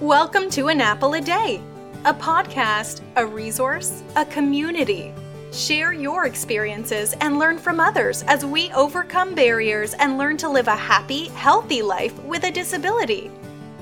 Welcome to An Apple a Day, a podcast, a resource, a community. Share your experiences and learn from others as we overcome barriers and learn to live a happy, healthy life with a disability.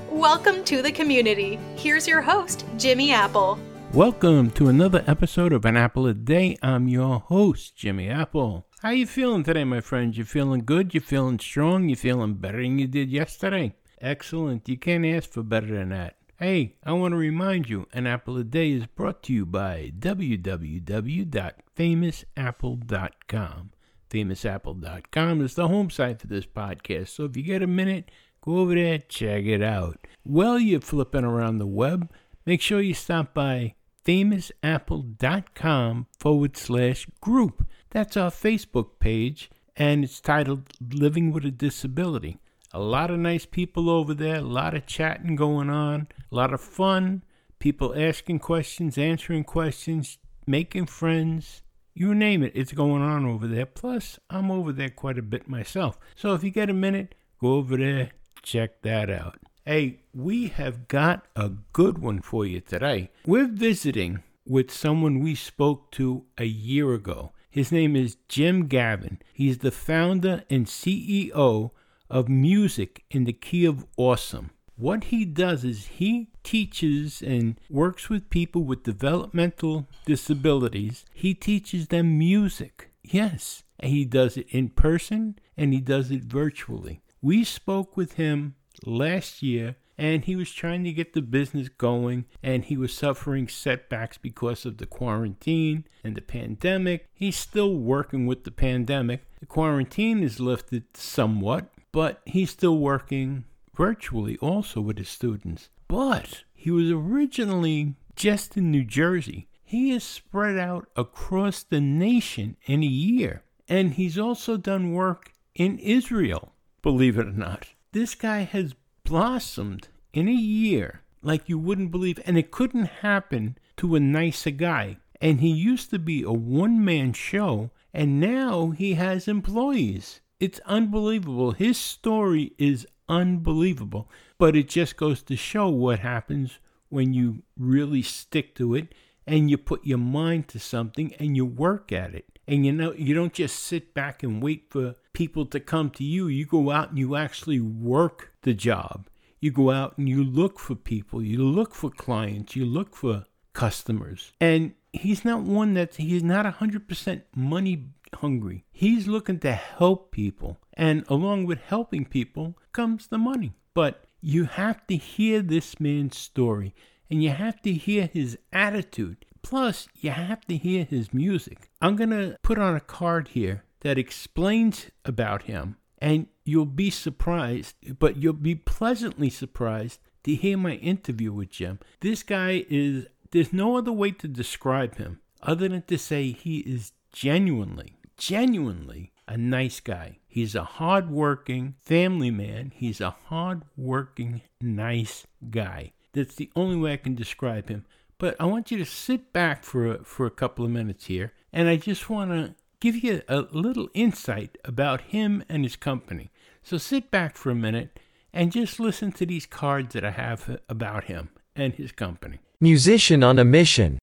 Welcome to the community. Here's your host, Jimmy Apple. Welcome to another episode of An Apple a Day. I'm your host, Jimmy Apple. How you feeling today, my friends? You feeling good? You feeling strong? You feeling better than you did yesterday? Excellent. You can't ask for better than that. Hey, I want to remind you, An Apple a Day is brought to you by www.famousapple.com. Famousapple.com is the home site for this podcast, so if you get a minute, go over there, check it out. While you're flipping around the web, make sure you stop by famousapple.com forward slash group. That's our Facebook page, and it's titled Living with a Disability. A lot of nice people over there, a lot of chatting going on, a lot of fun, people asking questions, answering questions, making friends. You name it, it's going on over there. Plus, I'm over there quite a bit myself. So if you get a minute, go over there, check that out. Hey, we have got a good one for you today. We're visiting with someone we spoke to a year ago. His name is Jim Gaven. He's the founder and CEO of Music in the Key of Awesome. What he does is he teaches and works with people with developmental disabilities. He teaches them music. Yes, he does it in person and he does it virtually. We spoke with him last year and he was trying to get the business going and he was suffering setbacks because of the quarantine and the pandemic. He's still working with the pandemic. The quarantine is lifted somewhat, but he's still working virtually also with his students. But he was originally just in New Jersey. He is spread out across the nation in a year. And he's also done work in Israel, believe it or not. This guy has blossomed in a year like you wouldn't believe. And it couldn't happen to a nicer guy. And he used to be a one man show, and now he has employees. It's unbelievable. His story is unbelievable. But it just goes to show what happens when you really stick to it and you put your mind to something and you work at it. And you know, you don't just sit back and wait for people to come to you. You go out and you actually work the job. You go out and you look for people, you look for clients, you look for customers. And he's not one that he's not 100% money hungry. He's looking to help people. And along with helping people comes the money. But you have to hear this man's story and you have to hear his attitude. Plus, you have to hear his music. I'm going to put on a card here that explains about him, and you'll be surprised, but you'll be pleasantly surprised to hear my interview with Jim. This guy is, there's no other way to describe him other than to say he is genuinely, genuinely a nice guy. He's a hard-working family man. He's a hard-working, nice guy. That's the only way I can describe him. But I want you to sit back for a, for a couple of minutes here, and I just want to give you a little insight about him and his company. So sit back for a minute and just listen to these cards that I have about him and his company. Musician on a mission.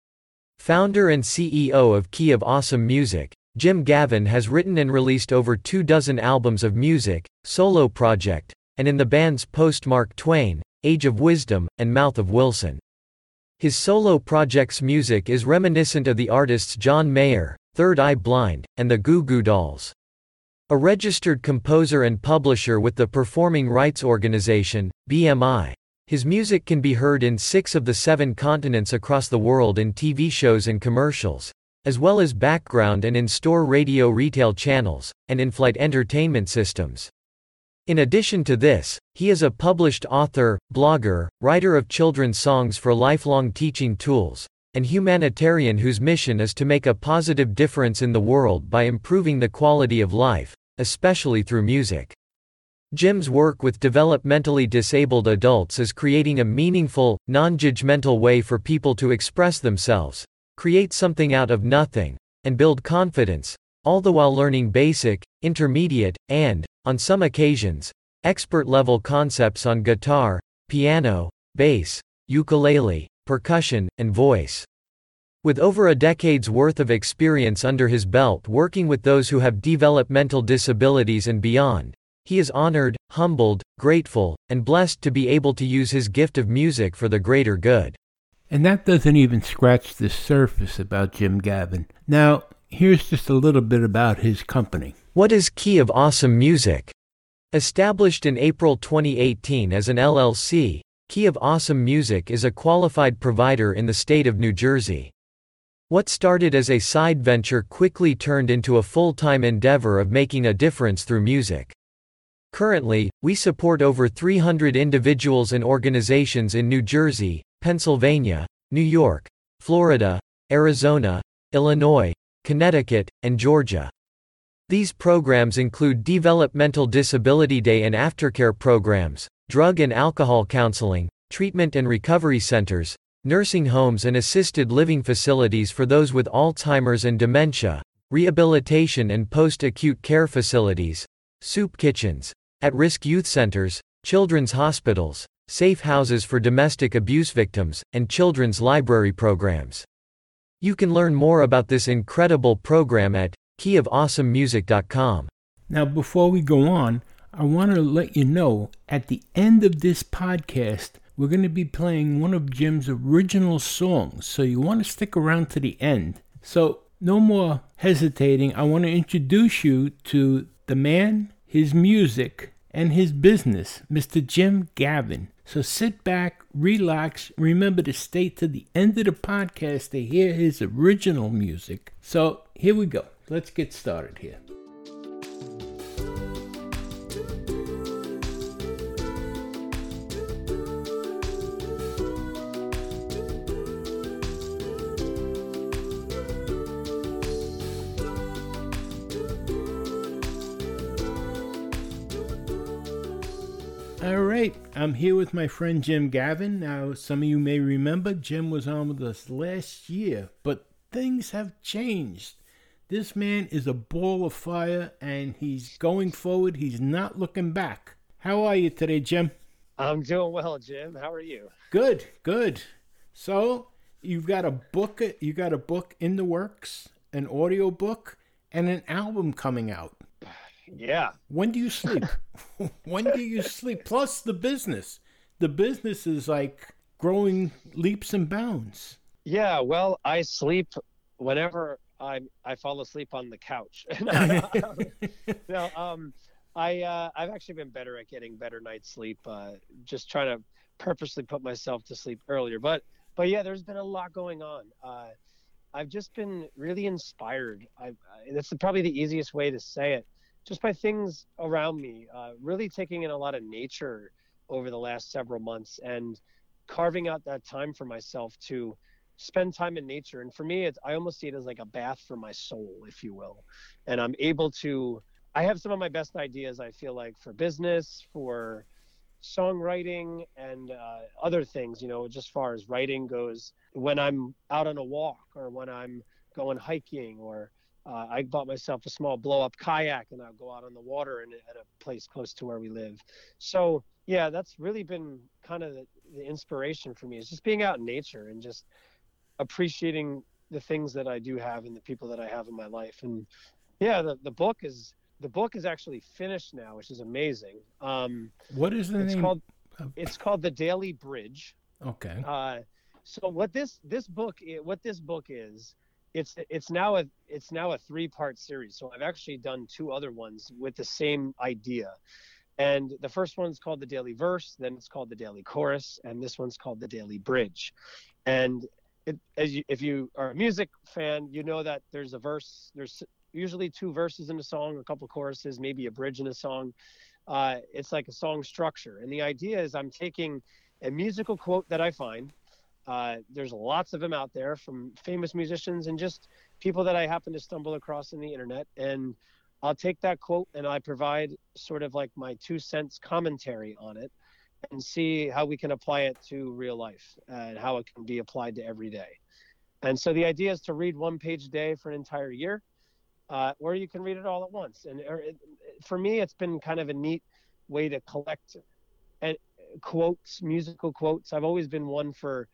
Founder and CEO of Key of Awesome Music, Jim Gaven has written and released over two dozen albums of music, solo project, and in the bands Post Mark Twain, Age of Wisdom, and Mouth of Wilson. His solo project's music is reminiscent of the artists John Mayer, Third Eye Blind, and the Goo Goo Dolls. A registered composer and publisher with the Performing Rights Organization, BMI. His music can be heard in six of the seven continents across the world in TV shows and commercials, as well as background and in store radio retail channels, and in flight entertainment systems. In addition to this, he is a published author, blogger, writer of children's songs for lifelong teaching tools, and humanitarian whose mission is to make a positive difference in the world by improving the quality of life, especially through music. Jim's work with developmentally disabled adults is creating a meaningful, non judgmental way for people to express themselves, create something out of nothing, and build confidence, all the while learning basic, intermediate, and, on some occasions, expert level concepts on guitar, piano, bass, ukulele, percussion, and voice. With over a decade's worth of experience under his belt working with those who have developmental disabilities and beyond, he is honored, humbled, grateful, and blessed to be able to use his gift of music for the greater good. And that doesn't even scratch the surface about Jim Gaven. Now, here's just a little bit about his company. What is Key of Awesome Music? Established in April 2018 as an LLC, Key of Awesome Music is a qualified provider in the state of New Jersey. What started as a side venture quickly turned into a full time endeavor of making a difference through music. Currently, we support over 300 individuals and organizations in New Jersey, Pennsylvania, New York, Florida, Arizona, Illinois, Connecticut, and Georgia. These programs include Developmental Disability Day and aftercare programs, drug and alcohol counseling, treatment and recovery centers, nursing homes and assisted living facilities for those with Alzheimer's and dementia, rehabilitation and post acute care facilities, soup kitchens, at risk youth centers, children's hospitals, safe houses for domestic abuse victims, and children's library programs. You can learn more about this incredible program at keyofawesomemusic.com. Now, before we go on, I want to let you know at the end of this podcast, we're going to be playing one of Jim's original songs, so you want to stick around to the end. So, no more hesitating. I want to introduce you to the man, his music, and his business, Mr. Jim Gaven. So sit back, relax, remember to stay to the end of the podcast to hear his original music. So here we go. Let's get started here. I'm here with my friend Jim Gaven. Now, some of you may remember Jim was on with us last year, but things have changed. This man is a ball of fire and he's going forward. He's not looking back. How are you today, Jim? I'm doing well, Jim. How are you? Good, good. So, you've got a book you got a book in the works, an audio book, and an album coming out. Yeah. When do you sleep? when do you sleep? Plus the business. The business is like growing leaps and bounds. Yeah, well, I sleep whenever I I fall asleep on the couch. no, um, I uh, I've actually been better at getting better night's sleep. Uh, just trying to purposely put myself to sleep earlier. But but yeah, there's been a lot going on. Uh, I've just been really inspired. I, that's probably the easiest way to say it just by things around me, uh, really taking in a lot of nature over the last several months and carving out that time for myself to spend time in nature. And for me, it's, I almost see it as like a bath for my soul, if you will. And I'm able to, I have some of my best ideas, I feel like, for business, for songwriting, and uh, other things, you know, just far as writing goes, when I'm out on a walk or when I'm going hiking or uh, I bought myself a small blow up kayak and I'll go out on the water in, at a place close to where we live. So, yeah, that's really been kind of the, the inspiration for me is just being out in nature and just appreciating the things that I do have and the people that I have in my life. And yeah, the, the book is the book is actually finished now, which is amazing. Um, what is the it's name? Called, it's called The Daily Bridge. Okay. Uh, so what this this book what this book is it's it's now a it's now a three part series. So i've actually done two other ones with the same idea. And the first one's called the daily verse then it's called the daily chorus and this one's called the daily bridge. And it, as you, if you are a music fan you know that there's a verse there's usually two verses in a song a couple choruses maybe a bridge in a song. Uh, it's like a song structure. And the idea is i'm taking a musical quote that i find uh, there's lots of them out there from famous musicians and just people that I happen to stumble across in the internet. And I'll take that quote and I provide sort of like my two cents commentary on it and see how we can apply it to real life and how it can be applied to every day. And so the idea is to read one page a day for an entire year, uh, or you can read it all at once. And it, for me, it's been kind of a neat way to collect and quotes, musical quotes. I've always been one for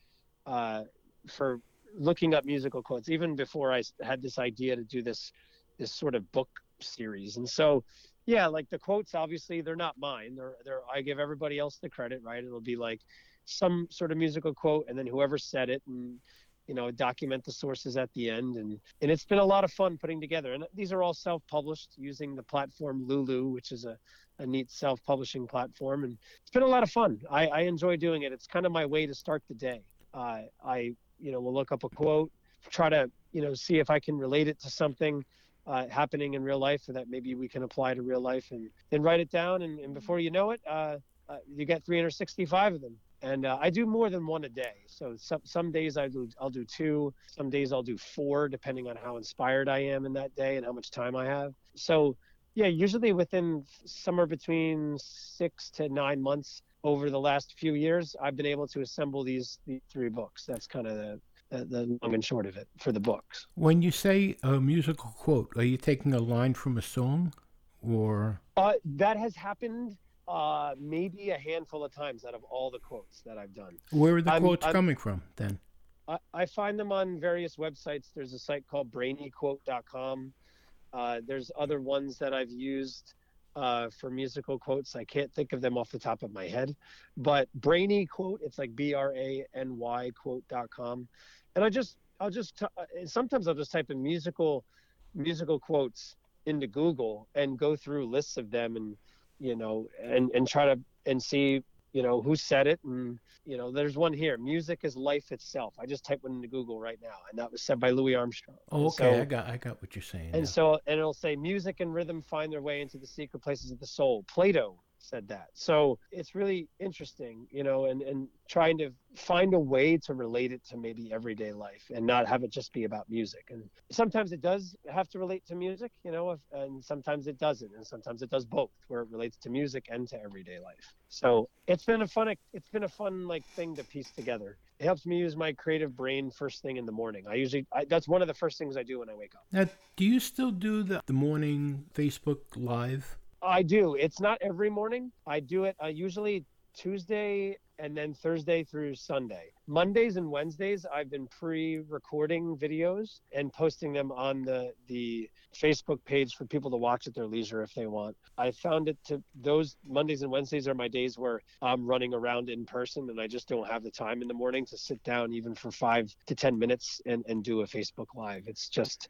uh, for looking up musical quotes, even before I had this idea to do this this sort of book series. And so, yeah, like the quotes, obviously they're not mine. They're they're I give everybody else the credit, right? It'll be like some sort of musical quote, and then whoever said it, and you know, document the sources at the end. And and it's been a lot of fun putting together. And these are all self-published using the platform Lulu, which is a a neat self-publishing platform, and it's been a lot of fun. I, I enjoy doing it. It's kind of my way to start the day. Uh, I you know will look up a quote, try to you know see if I can relate it to something uh, happening in real life, or that maybe we can apply to real life, and then write it down. And, and before you know it, uh, uh you get 365 of them. And uh, I do more than one a day. So some some days I do I'll do two. Some days I'll do four, depending on how inspired I am in that day and how much time I have. So yeah, usually within somewhere between six to nine months over the last few years, I've been able to assemble these these three books. That's kind of the, the, the long and short of it for the books. When you say a musical quote, are you taking a line from a song, or? Uh, that has happened uh, maybe a handful of times out of all the quotes that I've done. Where are the I'm, quotes I'm, coming from then? I, I, find them on various websites. There's a site called brainyquote.com. Uh, there's other ones that I've used uh, for musical quotes. I can't think of them off the top of my head, but Brainy quote, it's like B R A N Y quote.com. And I just, I'll just, t- uh, sometimes I'll just type in musical, musical quotes into Google and go through lists of them and, you know, and, and try to, and see you know who said it. And you know there's one here music is life itself. I just typed one into google right now and that was said by louis armstrong. Oh okay so, i got i got what you're saying and now. so and it'll say music and rhythm find their way into the secret places of the soul. Plato said that. So it's really interesting, you know, and, and trying to find a way to relate it to maybe everyday life and not have it just be about music. And sometimes it does have to relate to music, you know, if, and sometimes it doesn't. And sometimes it does both, where it relates to music and to everyday life. So it's been a fun, it's been a fun like thing to piece together. It helps me use my creative brain first thing in the morning. I usually, I, that's one of the first things I do when I wake up. Now, do you still do the, the morning Facebook live? I do. It's not every morning. I do it uh, usually Tuesday and then Thursday through Sunday. Mondays and Wednesdays, I've been pre-recording videos and posting them on the the Facebook page for people to watch at their leisure if they want. I found it to those Mondays and Wednesdays are my days where I'm running around in person and I just don't have the time in the morning to sit down even for five to ten minutes and, and do a Facebook live. It's just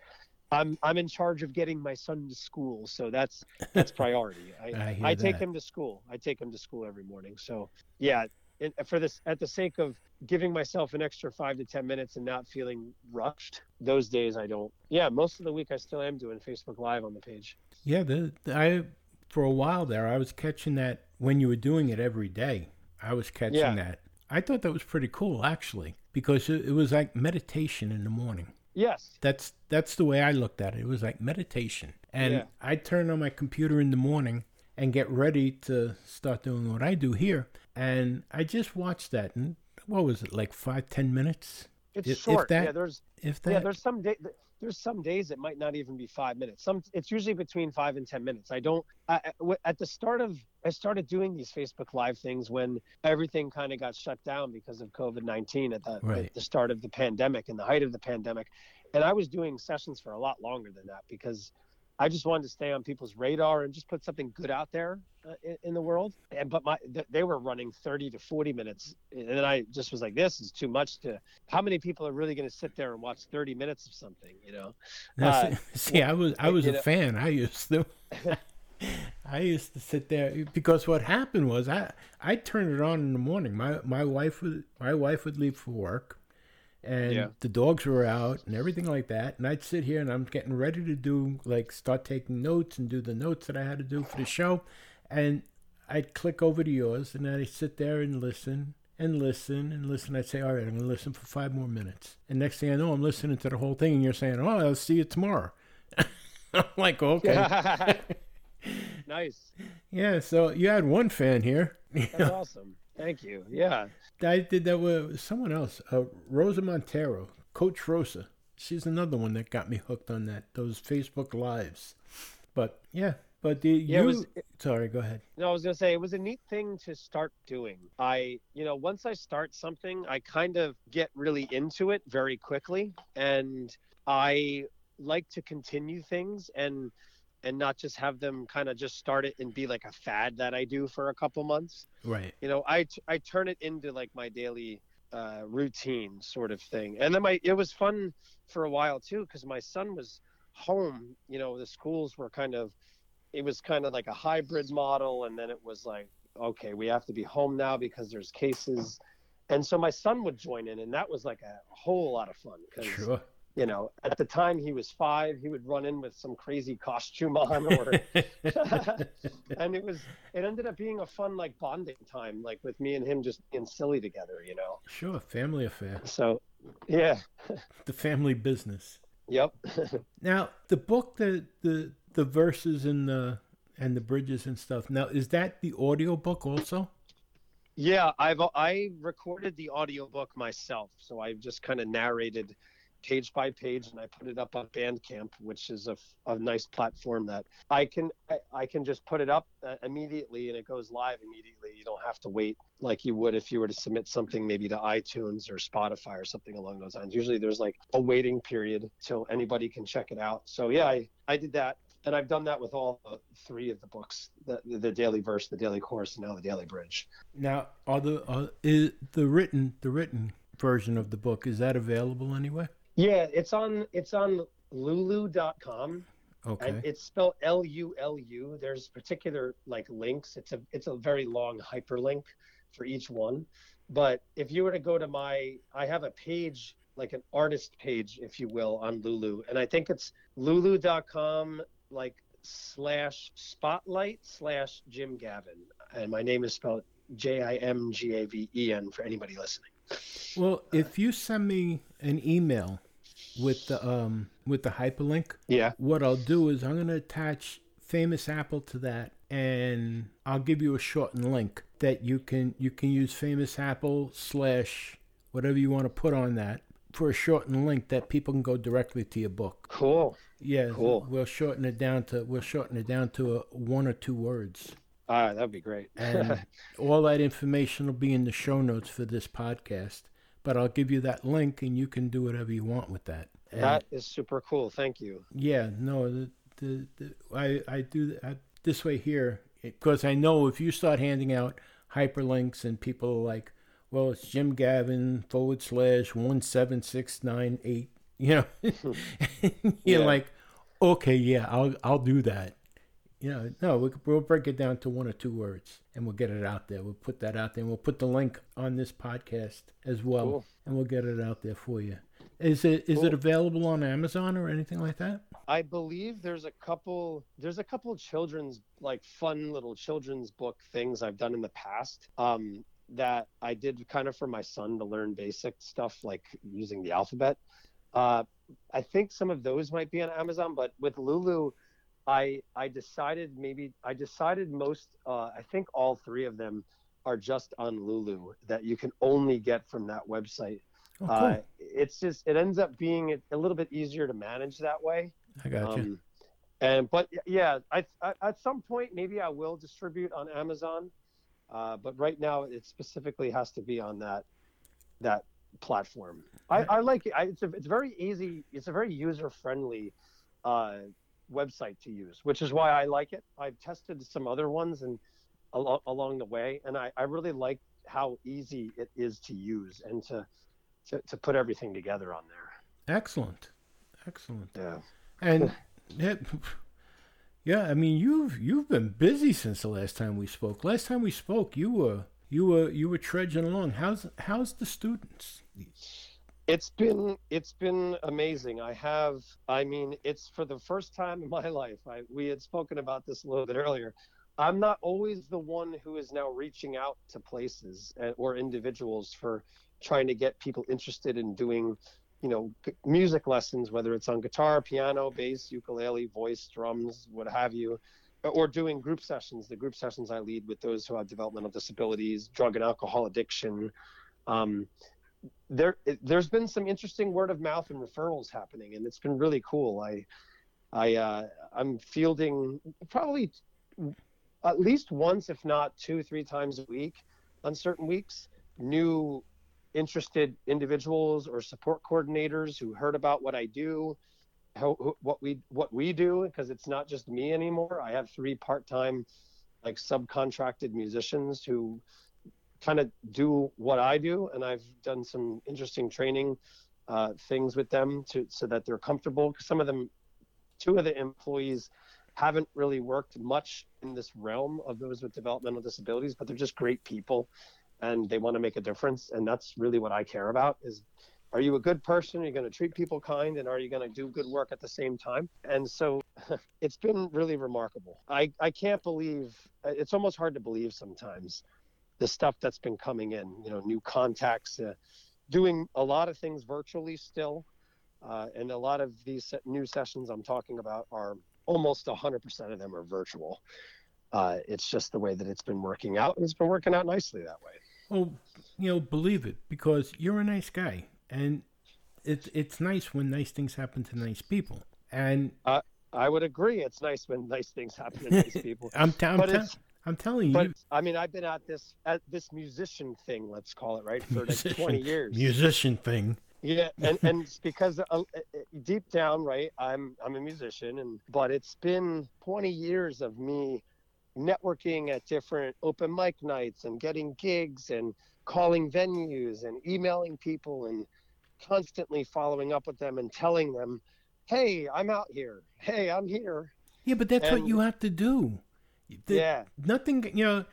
I'm I'm in charge of getting my son to school, so that's that's priority. I I, I take him to school. I take him to school every morning. So yeah, it, for this at the sake of giving myself an extra five to ten minutes and not feeling rushed. Those days I don't. Yeah, most of the week I still am doing Facebook Live on the page. Yeah, the, I for a while there I was catching that when you were doing it every day. I was catching yeah. that. I thought that was pretty cool actually because it, it was like meditation in the morning. Yes. That's that's the way I looked at it. It was like meditation. And yeah. I'd turn on my computer in the morning and get ready to start doing what I do here. And I just watched that and what was it, like five, ten minutes? It's if, short. If that, yeah, there's if that, yeah, there's some day there's some days it might not even be five minutes. Some it's usually between five and ten minutes. I don't. I, at the start of I started doing these Facebook Live things when everything kind of got shut down because of COVID nineteen at the, right. at the start of the pandemic and the height of the pandemic, and I was doing sessions for a lot longer than that because I just wanted to stay on people's radar and just put something good out there uh, in, in, the world. And but my th- they were running 30 to 40 minutes, and then I just was like, this is too much to. How many people are really going to sit there and watch 30 minutes of something? You know. Now, uh, see, see, I was I was a know, fan. I used to. I used to sit there because what happened was I I turned it on in the morning. My my wife would my wife would leave for work and yeah. the dogs were out and everything like that. And I'd sit here and I'm getting ready to do like start taking notes and do the notes that I had to do for the show, and I'd click over to yours and I'd sit there and listen and listen and listen. I'd say, all right, I'm going to listen for five more minutes. And next thing I know, I'm listening to the whole thing, and you're saying, oh, I'll see you tomorrow. I'm like, okay. nice. Yeah, so you had one fan here. That's awesome. Thank you. Yeah. I did that with someone else, uh, Rosa Montero, Coach Rosa. She's another one that got me hooked on that those Facebook lives. But yeah, But the, Yeah, you, was- sorry, go ahead. No, I was gonna say it was a neat thing to start doing. I, you know, once I start something, I kind of get really into it very quickly, and I like to continue things and and not just have them kind of just start it and be like a fad that I do for a couple months. Right. You know, I I turn it into like my daily uh, routine sort of thing, and then my it was fun for a while too because my son was home. You know, the schools were kind of it was kind of like a hybrid model and then it was like okay we have to be home now because there's cases and so my son would join in and that was like a whole lot of fun because Sure. You know at the time he was five he would run in with some crazy costume on or and it was it ended up being a fun like bonding time like with me and him just being silly together you know sure. Family affair. so yeah The family business. yep Now, the book, the the the verses and the and the bridges and stuff. Now, is that the audio book also? Yeah, I've I recorded the audio book myself, so I've just kind of narrated page by page, and I put it up on Bandcamp, which is a, a nice platform that I can I, I can just put it up uh, immediately, and it goes live immediately. You don't have to wait like you would if you were to submit something maybe to iTunes or Spotify or something along those lines. Usually, there's like a waiting period till anybody can check it out. So yeah, I I did that. And I've done that with all three of the books: the, the daily verse, the daily chorus, and now the daily bridge. Now, are the uh, is the written the written version of the book is that available anywhere? Yeah, it's on it's on lulu.com Okay. and it's spelled L U L U. There's particular like links. It's a it's a very long hyperlink for each one. But if you were to go to my I have a page like an artist page if you will on Lulu and I think it's lulu.com like slash spotlight slash Jim Gaven and my name is spelled J I M G A V E N for anybody listening. Well, if you send me an email with the um with the hyperlink, Yeah. what I'll do is I'm gonna attach Famous Apple to that, and I'll give you a shortened link that you can you can use Famous Apple slash whatever you want to put on that for a shortened link that people can go directly to your book. Cool. Yeah, Cool. we'll shorten it down to we'll shorten it down to a, one or two words. All right, that'd be great. and all that information will be in the show notes for this podcast. But I'll give you that link, and you can do whatever you want with that. And That is super cool. Thank you. yeah, no, the, the, the I I do I, this way here because I know if you start handing out hyperlinks and people are like, well, it's Jim Gaven forward slash one seven six nine eight, you know, you're Yeah. like, okay, yeah, I'll I'll do that. You know, no, we, we'll break it down to one or two words, and we'll get it out there. We'll put that out there, and we'll put the link on this podcast as well, Cool. and we'll get it out there for you. Is it is Cool. it available on Amazon or anything like that? I believe there's a couple there's a couple children's like fun little children's book things I've done in the past um, that I did kind of for my son to learn basic stuff like using the alphabet. Uh, I think some of those might be on Amazon, but with Lulu, I I decided maybe I decided most uh, I think all three of them are just on Lulu that you can only get from that website. Oh, cool. Uh, it's just it ends up being a, a little bit easier to manage that way. I got you. Um, and but yeah, I, I at some point maybe I will distribute on Amazon, uh, but right now it specifically has to be on that that platform. I, I like it. I, it's a, it's very easy. It's a very user friendly uh, website to use, which is why I like it. I've tested some other ones and along along the way, and I, I really like how easy it is to use and to, to to put everything together on there. Excellent, excellent. Yeah. And yeah, yeah, I mean you've you've been busy since the last time we spoke. Last time we spoke, you were you were you were trudging along. How's how's the students? It's been it's been amazing. I have I mean it's for the first time in my life. I we had spoken about this a little bit earlier. I'm not always the one who is now reaching out to places uh, or individuals for trying to get people interested in doing, you know, music lessons whether it's on guitar, piano, bass, ukulele, voice, drums, what have you, or doing group sessions. The group sessions I lead with those who have developmental disabilities, drug and alcohol addiction, um, there there's been some interesting word of mouth and referrals happening and it's been really cool i I uh, I'm fielding probably at least once, if not two, three times a week on certain weeks, new interested individuals or support coordinators who heard about what I do, how, what we what we do, because it's not just me anymore. I have three part-time, like subcontracted musicians who kind of do what I do, and I've done some interesting training uh, things with them to so that they're comfortable. Because Some of them, two of the employees haven't really worked much in this realm of those with developmental disabilities, but they're just great people and they want to make a difference. And that's really what I care about is are you a good person? Are you going to treat people kind? And are you going to do good work at the same time? And so it's been really remarkable. I, I can't believe it's almost hard to believe sometimes the stuff that's been coming in, you know, new contacts, uh, doing a lot of things virtually still. Uh, and a lot of these new sessions I'm talking about are almost 100% of them are virtual. Uh, it's just the way that it's been working out, and it's been working out nicely that way. Well, you know, believe it because you're a nice guy, and it's it's nice when nice things happen to nice people. And uh, I would agree, it's nice when nice things happen to nice people. I'm, t- I'm, t- I'm telling you. But I mean, I've been at this at this musician thing, let's call it right, for like 20 years. Musician thing. Yeah, and and it's because uh, uh, deep down, right, I'm I'm a musician, and but it's been 20 years of me networking at different open mic nights and getting gigs and calling venues and emailing people and constantly following up with them and telling them, "Hey, I'm out here. Hey, I'm here." Yeah, but that's and, what you have to do. The, yeah. Nothing, you know,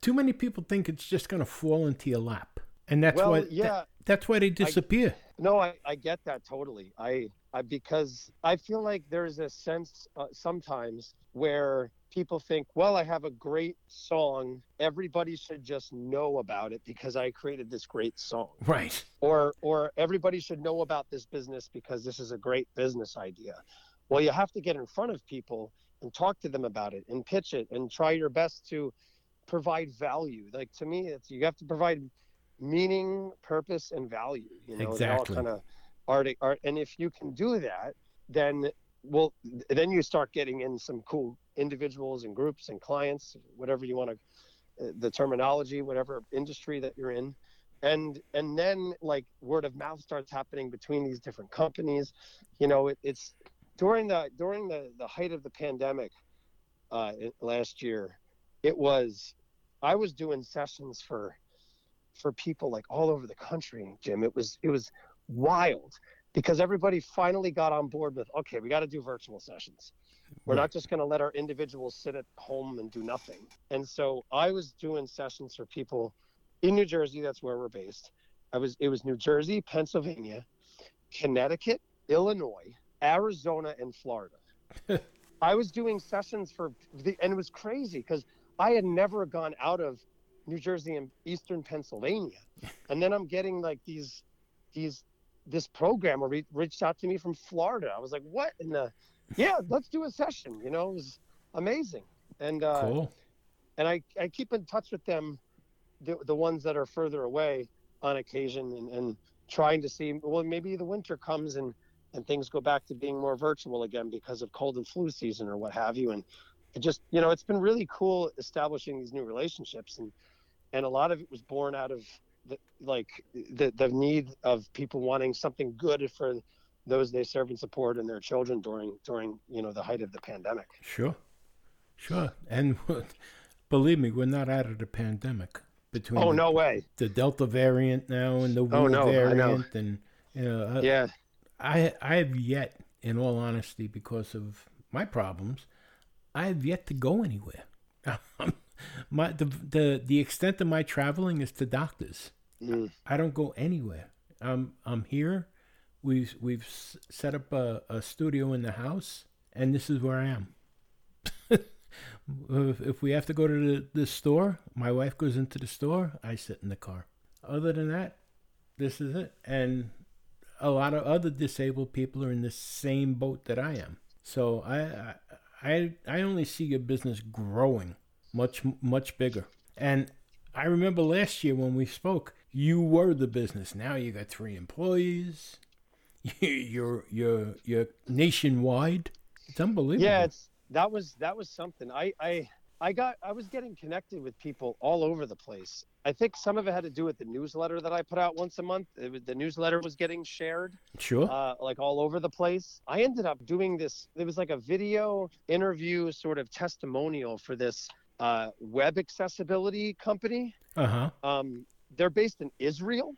too many people think it's just going to fall into your lap. And that's well, why yeah. That, that's why they disappear. I, no, I, I get that totally. I, I because I feel like there's a sense uh, sometimes where people think, well, I have a great song. Everybody should just know about it because I created this great song. Right. Or or everybody should know about this business because this is a great business idea. Well, you have to get in front of people and talk to them about it and pitch it and try your best to provide value. Like to me, it's you have to provide meaning, purpose, and value. You know, exactly. all kind of art, art. And if you can do that, then well, then you start getting in some cool individuals and groups and clients, whatever you want to, uh, the terminology, whatever industry that you're in. And and then like word of mouth starts happening between these different companies. You know, it, it's during the during the the height of the pandemic uh, last year. It was I was doing sessions for for people like all over the country, Jim. It was it was wild because everybody finally got on board with okay, we got to do virtual sessions. We're not just going to let our individuals sit at home and do nothing. And so I was doing sessions for people in New Jersey. That's where we're based. I was it was New Jersey, Pennsylvania, Connecticut, Illinois, Arizona, and Florida. I was doing sessions for the and it was crazy because I had never gone out of New Jersey and Eastern Pennsylvania, and then I'm getting like these these this programmer re- reached out to me from Florida. I was like, what in the yeah, let's do a session. You know, it was amazing. And uh, cool. And I, I keep in touch with them, the, the ones that are further away on occasion, and, and trying to see. Well, maybe the winter comes and and things go back to being more virtual again because of cold and flu season or what have you. And it just you know it's been really cool establishing these new relationships and and a lot of it was born out of the, like the the need of people wanting something good for those they serve and support and their children during during you know the height of the pandemic. Sure, sure, and believe me, we're not out of the pandemic. Between oh the, no way the Delta variant now and the oh, no, variant and you know uh, yeah I I have yet, in all honesty, because of my problems, I have yet to go anywhere. my the the the extent of my traveling is to doctors. Mm. I don't go anywhere. I'm I'm here We've we've set up a, a studio in the house, and this is where I am. if, if we have to go to the, the store, my wife goes into the store. I sit in the car. Other than that, this is it. And a lot of other disabled people are in the same boat that I am. So I I I only see your business growing much much bigger. And I remember last year when we spoke, you were the business. Now you got three employees. you're you're you're nationwide. It's unbelievable. yeah it's that was that was something i i i got i was getting connected with people all over the place. I think some of it had to do with the newsletter that i put out once a month. It was, the newsletter was getting shared sure. uh, like all over the place. I ended up doing this it was like a video interview sort of testimonial for this uh, web accessibility company. Uh huh. um, they're based in israel.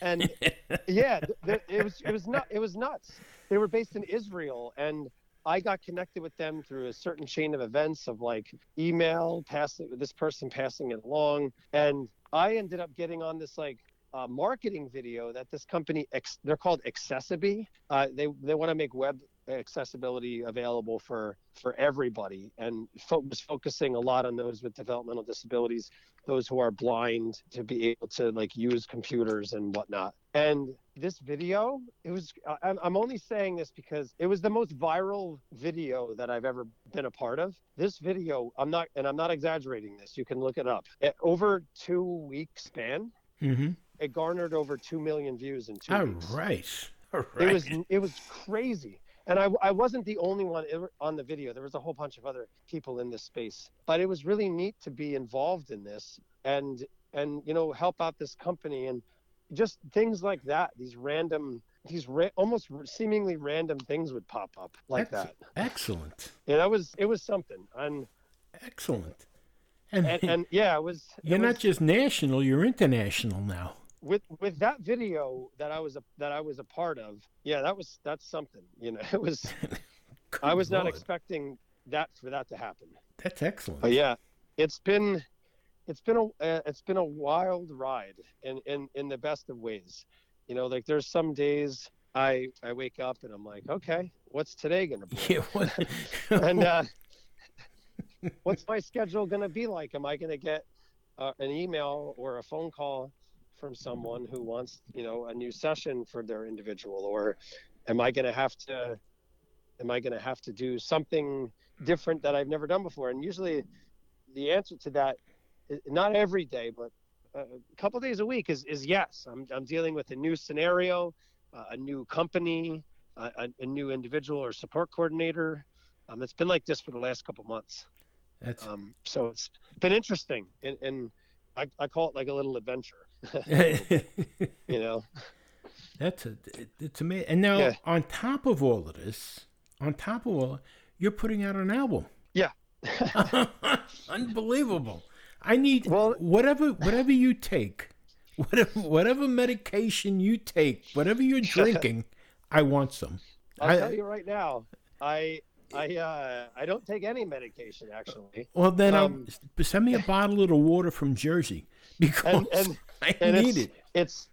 And yeah it was it was not it was nuts. They were based in israel and i got connected with them through a certain chain of events of like email passing this person passing it along. And i ended up getting on this like uh, marketing video that this company they're called accessiBe uh, they they want to make web accessibility available for for everybody and fo- was focusing a lot on those with developmental disabilities those who are blind to be able to like use computers and whatnot. And this video, it was, I'm, only saying this because it was the most viral video that I've ever been a part of. This video, I'm not, and I'm not exaggerating this, you can look it up. It, over two week span, Mm-hmm. it garnered over 2 million views in two All weeks. right. All It was, it was crazy. And I, I wasn't the only one on the video. There was a whole bunch of other people in this space, but it was really neat to be involved in this and and you know help out this company and just things like that. These random, these ra- almost seemingly random things would pop up like that. Excellent. Yeah, that was it was something. And Excellent. And, and, and yeah, it was. you're not was- just national, you're international now. With with that video that I was a that I was a part of. Yeah, that was that's something. You know, it was. I was not expecting that for that to happen. That's excellent. But yeah, it's been it's been a uh, it's been a wild ride in in in the best of ways. You know, like there's some days I I wake up and I'm like, okay, what's today gonna be? Yeah, what- and uh, what's my schedule gonna be like? Am I gonna get uh, an email or a phone call from someone who wants you know a new session for their individual, or am I gonna have to am I gonna have to do something different that I've never done before? And usually, the answer to that, not every day, but a couple days a week is is yes. I'm I'm dealing with a new scenario, uh, a new company, a, a, a new individual or support coordinator. Um, it's been like this for the last couple months. That's Um, so it's been interesting, and, and I, I call it like a little adventure. you know, that's a, it's amazing. And now Yeah. on top of all of this, on top of all, you're putting out an album. Yeah. Unbelievable. I need Well- whatever whatever you take, whatever whatever medication you take, whatever you're drinking, I want some. I'll I- tell you right now, I I uh, I don't take any medication actually, Well, then Um, send me a bottle of the water from Jersey because and and I need it. It's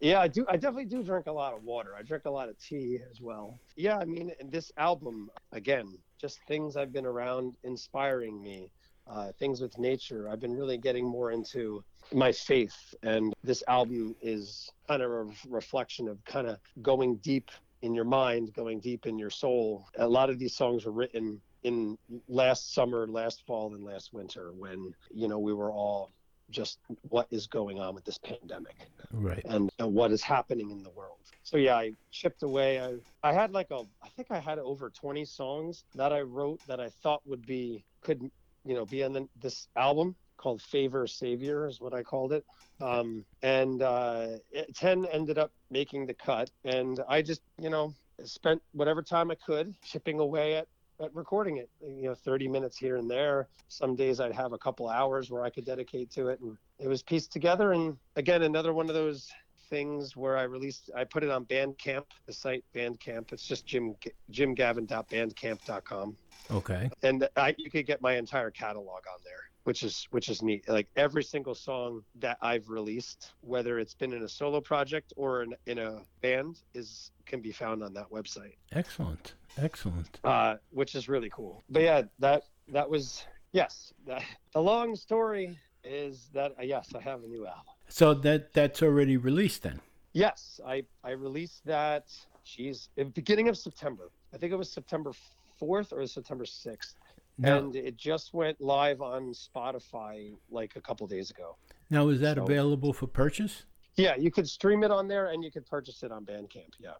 yeah, I do. I definitely do drink a lot of water. I drink a lot of tea as well. Yeah, I mean, this album again, just things I've been around inspiring me. Uh, things with nature. I've been really getting more into my faith, and this album is kind of a reflection of kind of going deep in your mind, going deep in your soul. A lot of these songs were written in last summer, last fall, and last winter when you know we were all just what is going on with this pandemic Right. and, and what is happening in the world. So yeah, I chipped away. I I had like a I think I had over 20 songs that I wrote that I thought would be could you know be on the, this album called Favor Savior is what I called it. Um, and uh, it, 10 ended up making the cut, and I just you know spent whatever time I could chipping away at at recording it. You know 30 minutes here and there. Some days i'd have a couple hours where i could dedicate to it and it was pieced together. And again another one of those things where i released i put it on bandcamp the site bandcamp. It's just jim jimgaven.bandcamp.com Okay. and I, you could get my entire catalog on there which is which is neat like every single song that i've released whether it's been in a solo project or in, in a band is can be found on that website Excellent. Excellent. uh, which is really cool. But yeah, that that was yes. That, the long story is that uh, yes, I have a new album. So that that's already released then. Yes, I I released that. Geez, in the beginning of September. I think it was September fourth or September sixth, Now, and it just went live on Spotify like a couple days ago. now is that so- available for purchase? Yeah, you could stream it on there, and you could purchase it on Bandcamp. Yeah.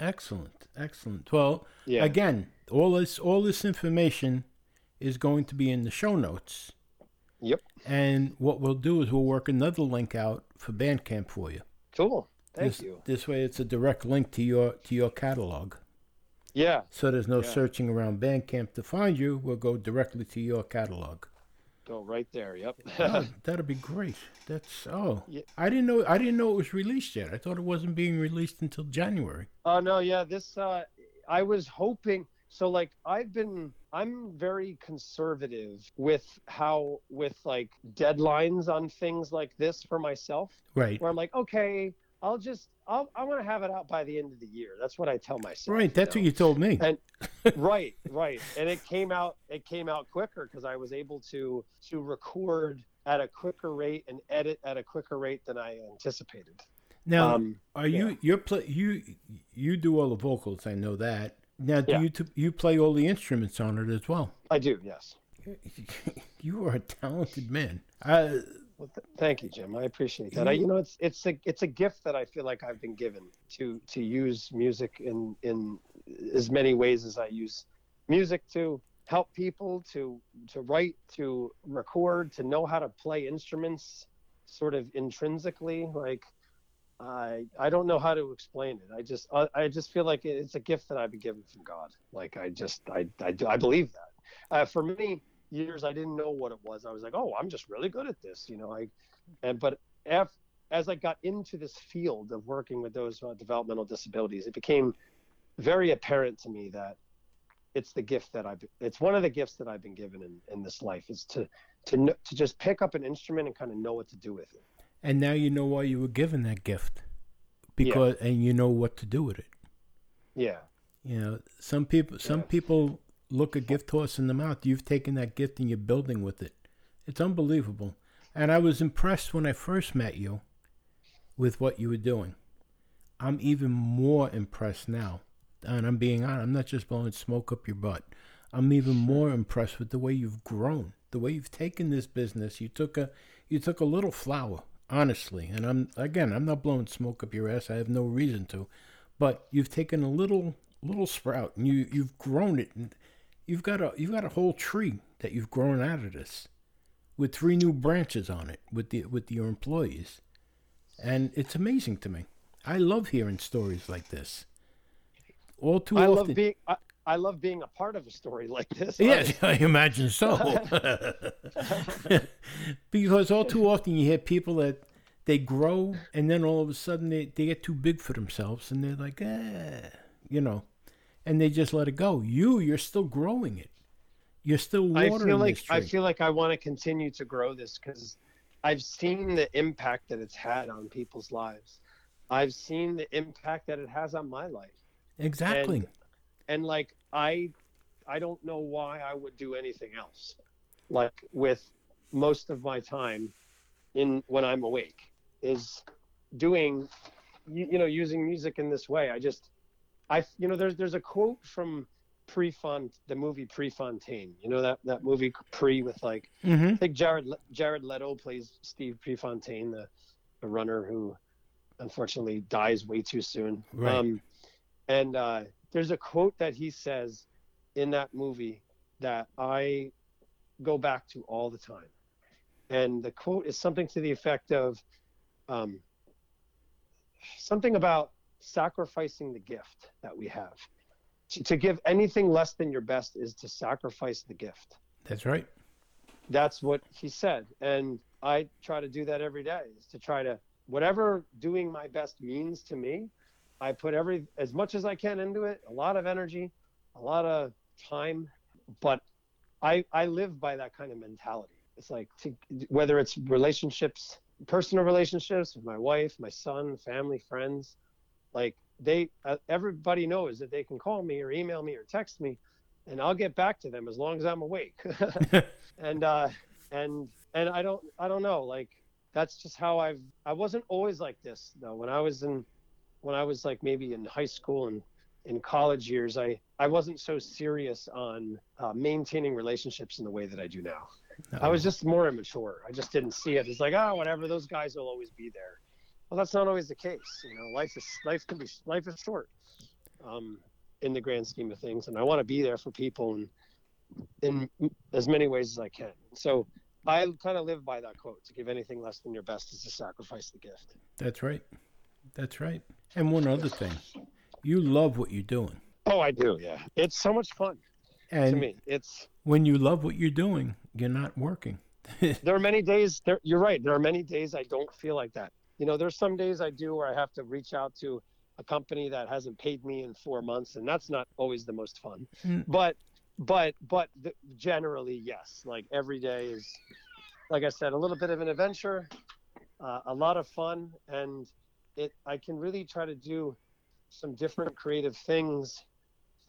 Excellent, excellent. Well, Yeah. again, all this all this information is going to be in the show notes. Yep. And what we'll do is we'll work another link out for Bandcamp for you. Cool. Thank this, you. This way, it's a direct link to your to your catalog. Yeah. So there's no Yeah. searching around Bandcamp to find you. We'll go directly to your catalog. Go right there. Yep. Oh, that'd be great. That's oh, Yeah. I didn't know. I didn't know it was released yet. I thought it wasn't being released until January. Oh no, yeah. This uh, I was hoping. So like I've been, I'm very conservative with how with like deadlines on things like this for myself. Right. Where I'm like, okay, I'll just, I'll, I want to have it out by the end of the year. That's what I tell myself. Right. That's know? what you told me. And right, right. And it came out it came out quicker because I was able to to record at a quicker rate and edit at a quicker rate than I anticipated. Now, um, are you you're play you you do all the vocals? I know that. Now, do Yeah. you t- you play all the instruments on it as well? I do, yes. You are a talented man. Uh, Well, th- thank you, Jim. I appreciate that. I, you know, it's it's a it's a gift that I feel like I've been given to to use music in in as many ways as I use music to help people, to to write, to record, to know how to play instruments, sort of intrinsically. Like I I don't know how to explain it. I just I, I just feel like it's a gift that I've been given from God. Like I just I I do I believe that. Uh, for many years, I didn't know what it was. I was like, oh, I'm just really good at this, you know. I and but af, as I got into this field of working with those uh, developmental disabilities, it became very apparent to me that it's the gift that I've it's one of the gifts that I've been given in, in this life is to to to just pick up an instrument and kind of know what to do with it. and now you know why you were given that gift, because and you know what to do with it. Yeah. You know, some people some Yeah. people look a gift horse in the mouth. You've taken that gift and you're building with it. It's unbelievable. And I was impressed when I first met you with what you were doing. I'm even more impressed now. And I'm being honest, I'm not just blowing smoke up your butt. I'm even more impressed with the way you've grown, the way you've taken this business. You took a you took a little flower, honestly. And I'm again, I'm not blowing smoke up your ass. I have no reason to. But you've taken a little little sprout and you you've grown it and you've got a you've got a whole tree that you've grown out of this with three new branches on it with the with your employees. And it's amazing to me. I love hearing stories like this. All too I often. love being I, I love being a part of a story like this. Yes, I imagine so. because all too often you hear people that they grow and then all of a sudden they, they get too big for themselves and they're like, eh, you know, and they just let it go. You, you're still growing it. You're still I watering feel like this tree. I feel like I want to continue to grow this because I've seen the impact that it's had on people's lives. I've seen the impact that it has on my life, exactly. and- and like I, I don't know why I would do anything else. Like with most of my time, in when I'm awake, is doing, you, you know, using music in this way. I just, I, you know, there's there's a quote from Prefont, the movie Prefontaine. You know that that movie Pre with like hmm I think Jared Jared Leto plays Steve Prefontaine, the, the runner who unfortunately dies way too soon. Right. Um, and uh, there's a quote that he says in that movie that I go back to all the time, and the quote is something to the effect of um, something about sacrificing the gift that we have. To, to give anything less than your best is to sacrifice the gift That's right. that's what he said and i try to do that every day is to try to whatever doing my best means to me i put every as much as i can into it a lot of energy a lot of time but i i live by that kind of mentality it's like to, whether it's relationships personal relationships with my wife my son family friends like they uh, everybody knows that they can call me or email me or text me and i'll get back to them as long as i'm awake. And uh and and i don't i don't know like that's just how i've i wasn't always like this though. When i was in when i was like maybe in high school and in college years i i wasn't so serious on uh, maintaining relationships in the way that i do now. I was just more immature. I just didn't see it it's like oh whatever those guys will always be there well that's not always the case you know life is life can be life is short um, in the grand scheme of things, and I want to be there for people in in as many ways as I can. So I kind of live by that quote: "To give anything less than your best is to sacrifice the gift." That's right. That's right. And one other thing, you love what you're doing. Oh, I do. Yeah, it's so much fun And to me. It's when you love what you're doing, you're not working. there are many days. There, you're right. There are many days I don't feel like that. You know, there's some days I do where I have to reach out to a company that hasn't paid me in four months, and that's not always the most fun. Mm. But, but, but the, generally, yes. Like every day is, like I said, a little bit of an adventure, uh, a lot of fun, and it. I can really try to do some different creative things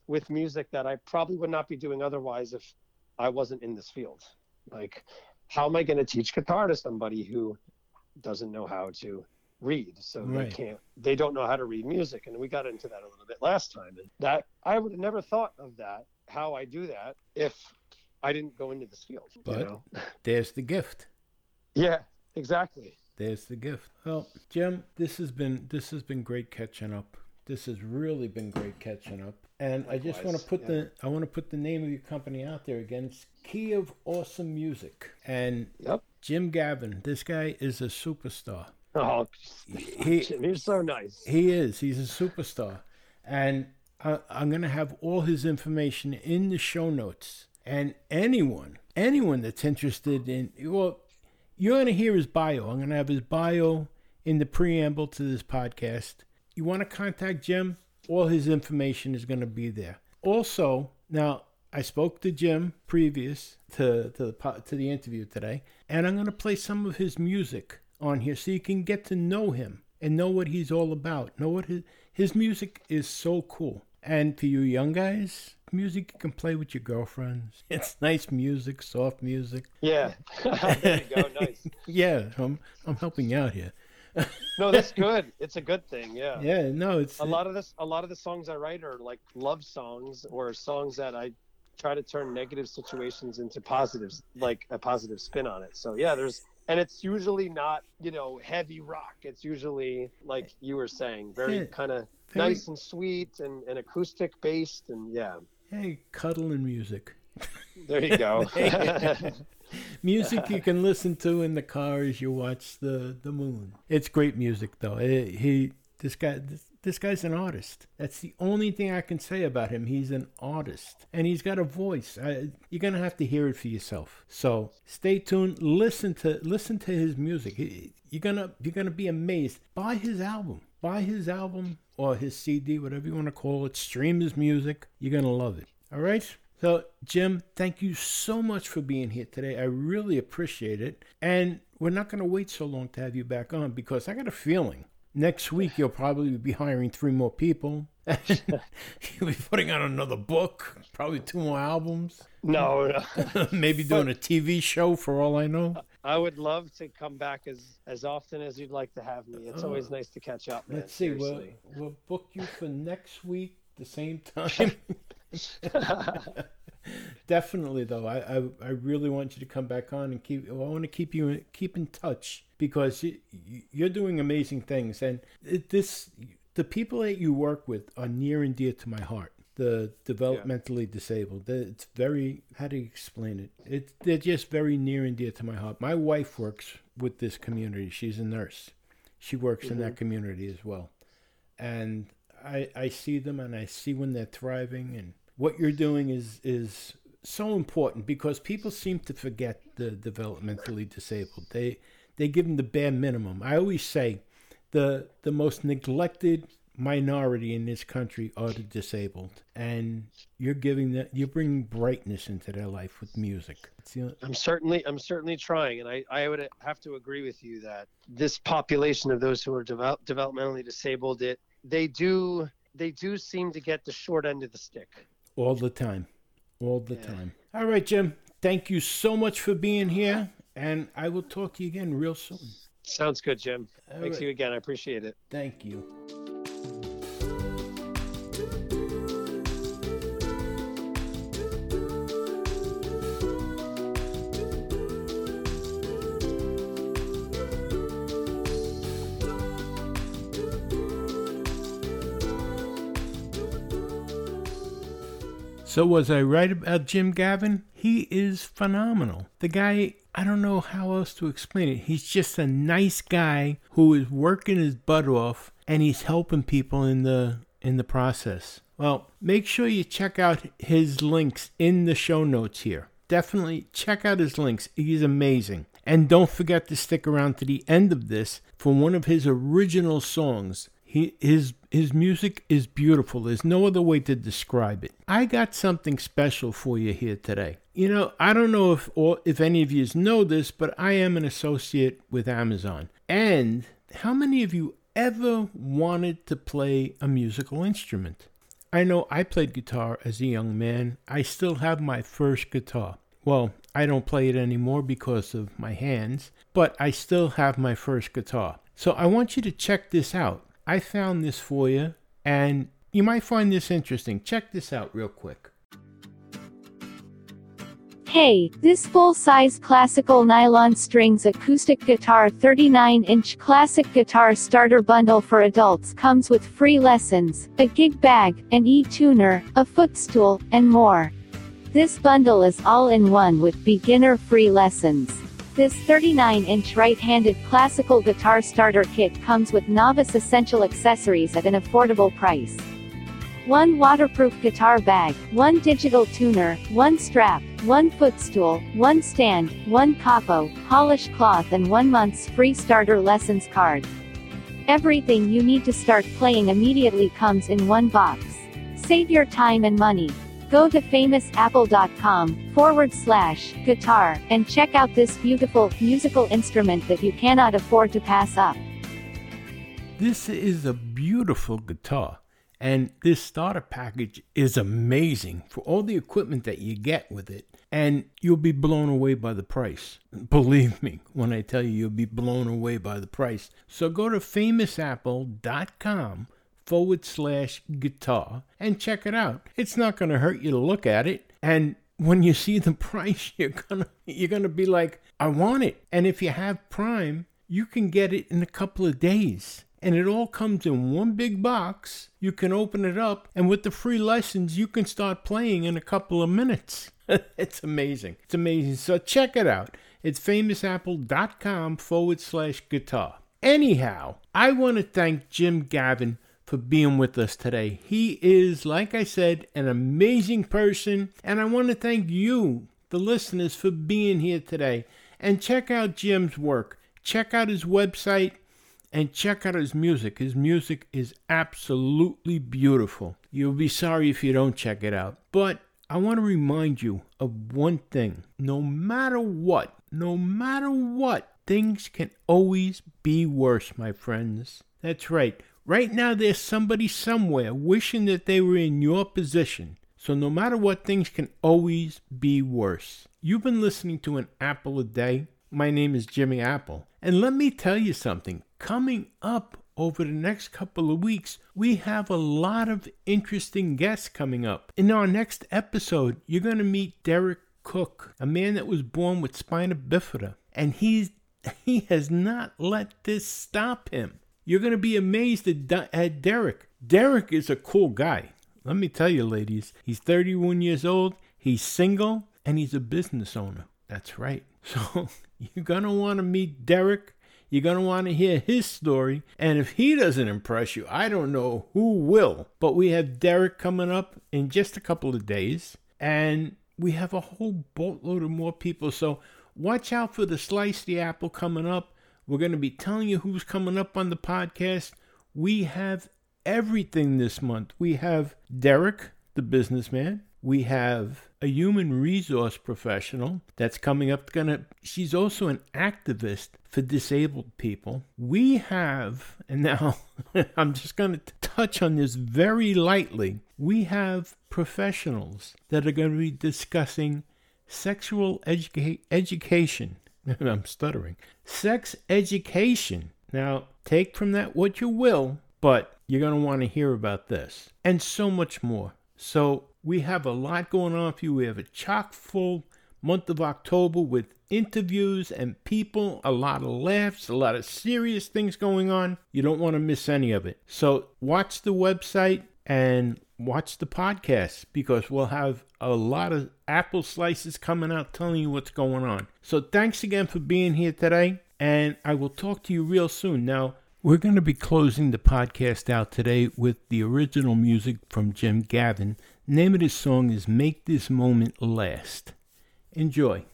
with music that I probably would not be doing otherwise if I wasn't in this field. Like, how am I going to teach guitar to somebody who doesn't know how to read? So Right. they can't, they don't know how to read music. And we got into that a little bit last time. And that I would have never thought of that, how I do that, if I didn't go into this field. But- you know? There's the gift. Yeah, exactly. There's the gift. Well, Jim, this has been this has been great catching up. This has really been great catching up. And I just want to put yeah. the I want to put the name of your company out there again. It's Key of Awesome Music. And Yep. Jim Gaven, this guy is a superstar. Oh, He you're so nice. he is. He's a superstar. And I, I'm going to have all his information in the show notes. And anyone, anyone that's interested in, well, you're going to hear his bio. I'm going to have his bio in the preamble to this podcast. You want to contact Jim? All his information is going to be there. Also, now I spoke to Jim previous to to the to the interview today, and I'm going to play some of his music on here so you can get to know him and know what he's all about. Know what his his music is so cool. And for you young guys, music you can play with your girlfriends. It's nice music, soft music. Yeah. there you go. Nice. Yeah, I'm I'm helping you out here. No, that's good. It's a good thing. Yeah. Yeah, no, it's a lot of this a lot of the songs i write are like love songs or songs that i try to turn negative situations into positives like a positive spin on it so yeah there's and it's usually not you know heavy rock it's usually like you were saying very Yeah, kind of nice and sweet and, and acoustic based and yeah hey, cuddling music. there you go music you can listen to in the car as you watch the the moon. It's great music though. Eh, he this guy this, this guy's an artist. That's the only thing I can say about him. He's an artist and he's got a voice. I, you're gonna have to hear it for yourself. So stay tuned. Listen to listen to his music. You're gonna you're gonna be amazed. Buy his album. Buy his album or his CD, whatever you want to call it. Stream his music. You're gonna love it. All right. So, Jim, thank you so much for being here today. I really appreciate it. And we're not going to wait so long to have you back on because I got a feeling next week you'll probably be hiring three more people. you'll be putting out another book, probably two more albums, no, no maybe doing a TV show for all I know. i would love to come back as as often as you'd like to have me it's always oh. nice to catch up man, Let's see, we'll, we'll book you for next week, the same time. Definitely, though, I, I I really want you to come back on and keep. I want to keep you keep in touch because you, you're doing amazing things, and this the people that you work with are near and dear to my heart. The developmentally disabled. It's very how do you explain it? It they're just very near and dear to my heart. My wife works with this community. She's a nurse. She works in that mm-hmm. community as well, and I I see them and I see when they're thriving and what you're doing is is so important because people seem to forget the developmentally disabled. They they give them the bare minimum. I always say the the most neglected minority in this country are the disabled, and you're giving that you're bringing brightness into their life with music. I'm certainly I'm certainly trying, and I, I would have to agree with you that this population of those who are develop, developmentally disabled, it they do they do seem to get the short end of the stick. all the time, all the Yeah. time. All right, Jim. Thank you so much for being here, and I will talk to you again real soon. Sounds good, Jim. All Thanks right. you again. I appreciate it. Thank you. So, was I right about Jim Gaven? He is phenomenal. The guy, I don't know how else to explain it. He's just a nice guy who is working his butt off and he's helping people in the in the process. Well, make sure you check out his links in the show notes here. Definitely check out his links. He's amazing. And don't forget to stick around to the end of this for one of his original songs. He, his his music is beautiful. There's no other way to describe it. I got something special for you here today. You know, I don't know if or if any of you know this, but I am an associate with Amazon. And how many of you ever wanted to play a musical instrument? I know I played guitar as a young man. I still have my first guitar. Well, I don't play it anymore because of my hands, but I still have my first guitar. So I want you to check this out. I found this for you, and you might find this interesting. Check this out real quick. Hey, this full-size classical nylon strings acoustic guitar 39-inch classic guitar starter bundle for adults comes with free lessons, a gig bag, an e-tuner, a footstool, and more. This bundle is all in one with beginner-free lessons. This 39-inch right-handed classical guitar starter kit comes with novice essential accessories at an affordable price. One waterproof guitar bag, one digital tuner, one strap, one footstool, one stand, one capo, polished cloth and one month's free starter lessons card. Everything you need to start playing immediately comes in one box. Save your time and money. Go to famousapple.com forward slash guitar and check out this beautiful musical instrument that you cannot afford to pass up. This is a beautiful guitar. And this starter package is amazing for all the equipment that you get with it. And you'll be blown away by the price. Believe me when I tell you, you'll be blown away by the price. So go to famousapple.com forward slash guitar and check it out. It's not going to hurt you to look at it. And when you see the price, you're gonna you're gonna be like, I want it. And if you have Prime, you can get it in a couple of days. And it all comes in one big box. You can open it up, and with the free lessons, you can start playing in a couple of minutes. it's amazing. It's amazing. So check it out. It's famousapple.com forward slash guitar. Anyhow, I want to thank Jim Gaven for being with us today. He is, like I said, an amazing person, and I want to thank you, the listeners, for being here today. And check out Jim's work. Check out his website and check out his music. His music is absolutely beautiful. You'll be sorry if you don't check it out. But I want to remind you of one thing no matter what, no matter what, things can always be worse, my friends. That's right. Right now, there's somebody somewhere wishing that they were in your position. So, no matter what, things can always be worse. You've been listening to an Apple a Day. My name is Jimmy Apple. And let me tell you something coming up over the next couple of weeks, we have a lot of interesting guests coming up. In our next episode, you're going to meet Derek Cook, a man that was born with spina bifida. And he's he has not let this stop him. You're going to be amazed at, at Derek. Derek is a cool guy. Let me tell you, ladies, he's 31 years old, he's single, and he's a business owner. That's right. So you're going to want to meet Derek. You're going to want to hear his story. And if he doesn't impress you, I don't know who will. But we have Derek coming up in just a couple of days. And we have a whole boatload of more people. So watch out for the Slice the Apple coming up. We're going to be telling you who's coming up on the podcast. We have everything this month. We have Derek, the businessman. We have a human resource professional that's coming up. Gonna, she's also an activist for disabled people. We have, and now I'm just going to touch on this very lightly. We have professionals that are going to be discussing sexual educa- education I'm stuttering. Sex education. Now, take from that what you will, but you're going to want to hear about this and so much more. So, we have a lot going on for you. We have a chock full month of October with interviews and people, a lot of laughs, a lot of serious things going on. You don't want to miss any of it. So, watch the website, and watch the podcast because we'll have a lot of apple slices coming out telling you what's going on. So thanks again for being here today, and I will talk to you real soon. Now, we're going to be closing the podcast out today with the original music from Jim Gaven. Name of his song is Make This Moment Last. Enjoy.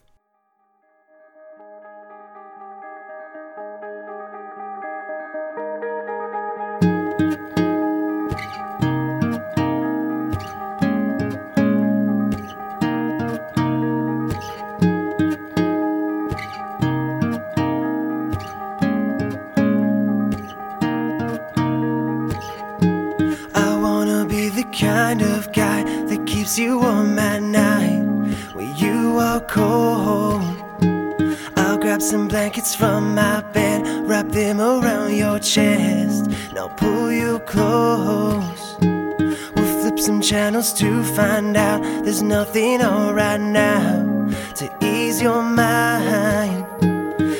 To find out there's nothing alright now to ease your mind.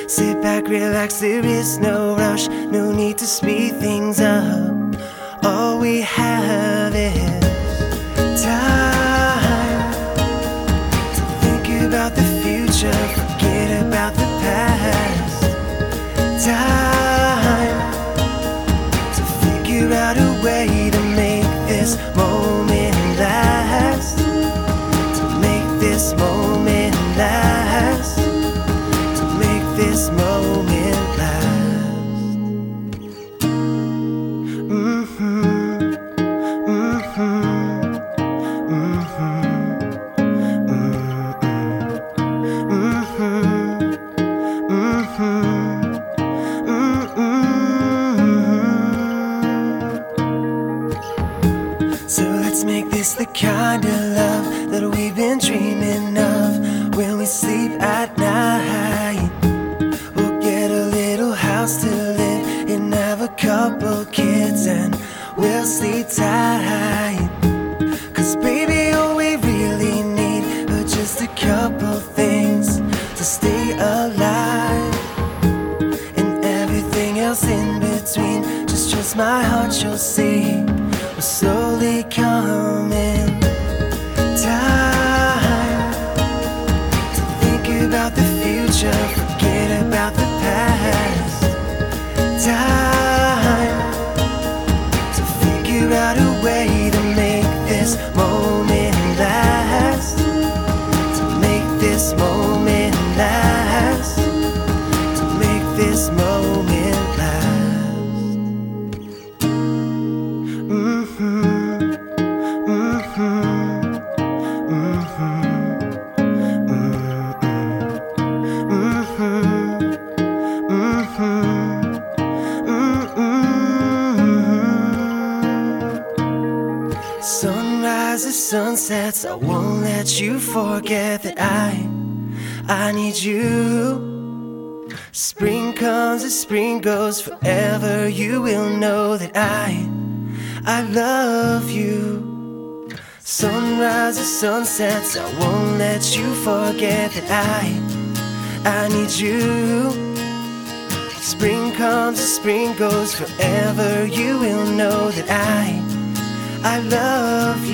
Sit back, relax, there is no rush, no need to speed things up. All we have is time Sunsets, I won't let you forget that I, I need you. Spring comes as spring goes, forever you will know that I, I love you. Sunrises, sunsets, I won't let you forget that I, I need you. Spring comes as spring goes, forever you will know that I, I love